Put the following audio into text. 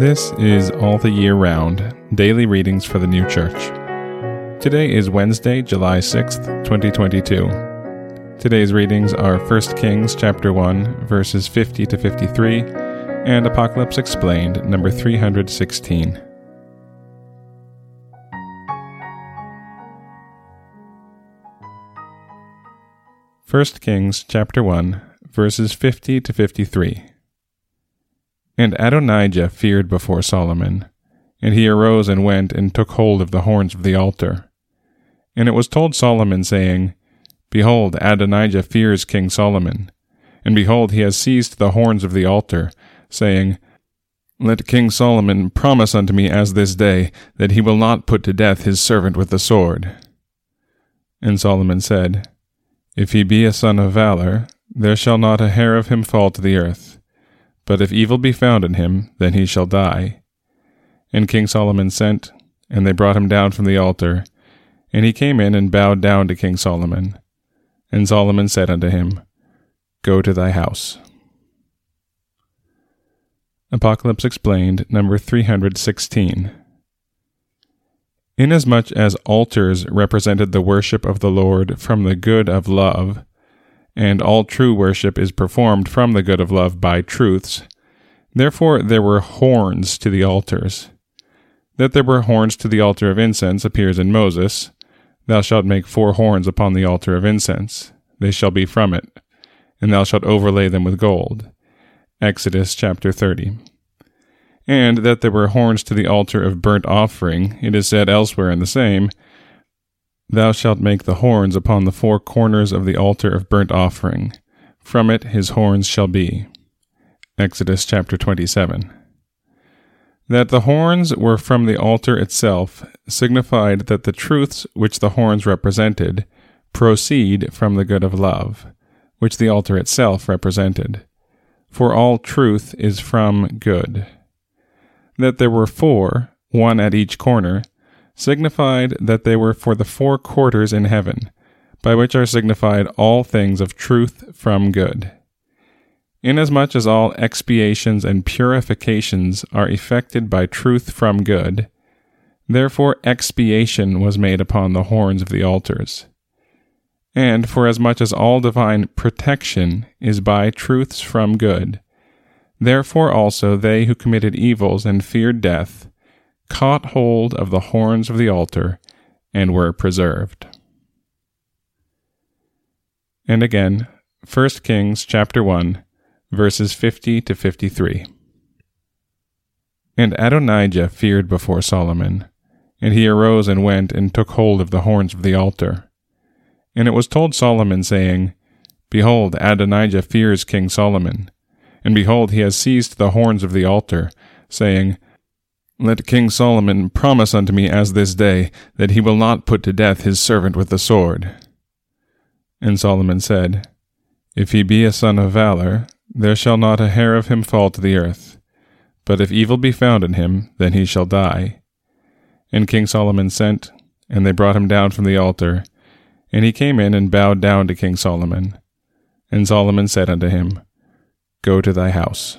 This is All the Year Round Daily Readings for the New Church. Today is Wednesday, July 6th, 2022. Today's readings are 1 Kings chapter 1 verses 50 to 53 and Apocalypse Explained number 316. First Kings chapter 1 verses 50 to 53. And Adonijah feared before Solomon, and he arose and went and took hold of the horns of the altar. And it was told Solomon, saying, Behold, Adonijah fears King Solomon, and behold, he has seized the horns of the altar, saying, Let King Solomon promise unto me as this day that he will not put to death his servant with the sword. And Solomon said, If he be a son of valor, there shall not a hair of him fall to the earth. But if evil be found in him, then he shall die. And King Solomon sent, and they brought him down from the altar. And he came in and bowed down to King Solomon. And Solomon said unto him, Go to thy house. Apocalypse Explained, number 316. Inasmuch as altars represented the worship of the Lord from the good of love, and all true worship is performed from the good of love by truths. Therefore there were horns to the altars. That there were horns to the altar of incense appears in Moses. Thou shalt make four horns upon the altar of incense. They shall be from it, and thou shalt overlay them with gold. Exodus chapter 30. And that there were horns to the altar of burnt offering, it is said elsewhere in the same, Thou shalt make the horns upon the four corners of the altar of burnt offering. From it his horns shall be. Exodus chapter 27. That the horns were from the altar itself signified that the truths which the horns represented proceed from the good of love, which the altar itself represented. For all truth is from good. That there were four, one at each corner, signified that they were for the four quarters in heaven, by which are signified all things of truth from good. Inasmuch as all expiations and purifications are effected by truth from good, therefore expiation was made upon the horns of the altars. And forasmuch as all divine protection is by truths from good, therefore also they who committed evils and feared death caught hold of the horns of the altar and were preserved. And again, 1 Kings chapter 1, verses 50 to 53. And Adonijah feared before Solomon, and he arose and went and took hold of the horns of the altar. And it was told Solomon, saying, Behold, Adonijah fears King Solomon, and behold, he has seized the horns of the altar, saying, let King Solomon promise unto me as this day that he will not put to death his servant with the sword. And Solomon said, If he be a son of valor, there shall not a hair of him fall to the earth. But if evil be found in him, then he shall die. And King Solomon sent, and they brought him down from the altar. And he came in and bowed down to King Solomon. And Solomon said unto him, Go to thy house.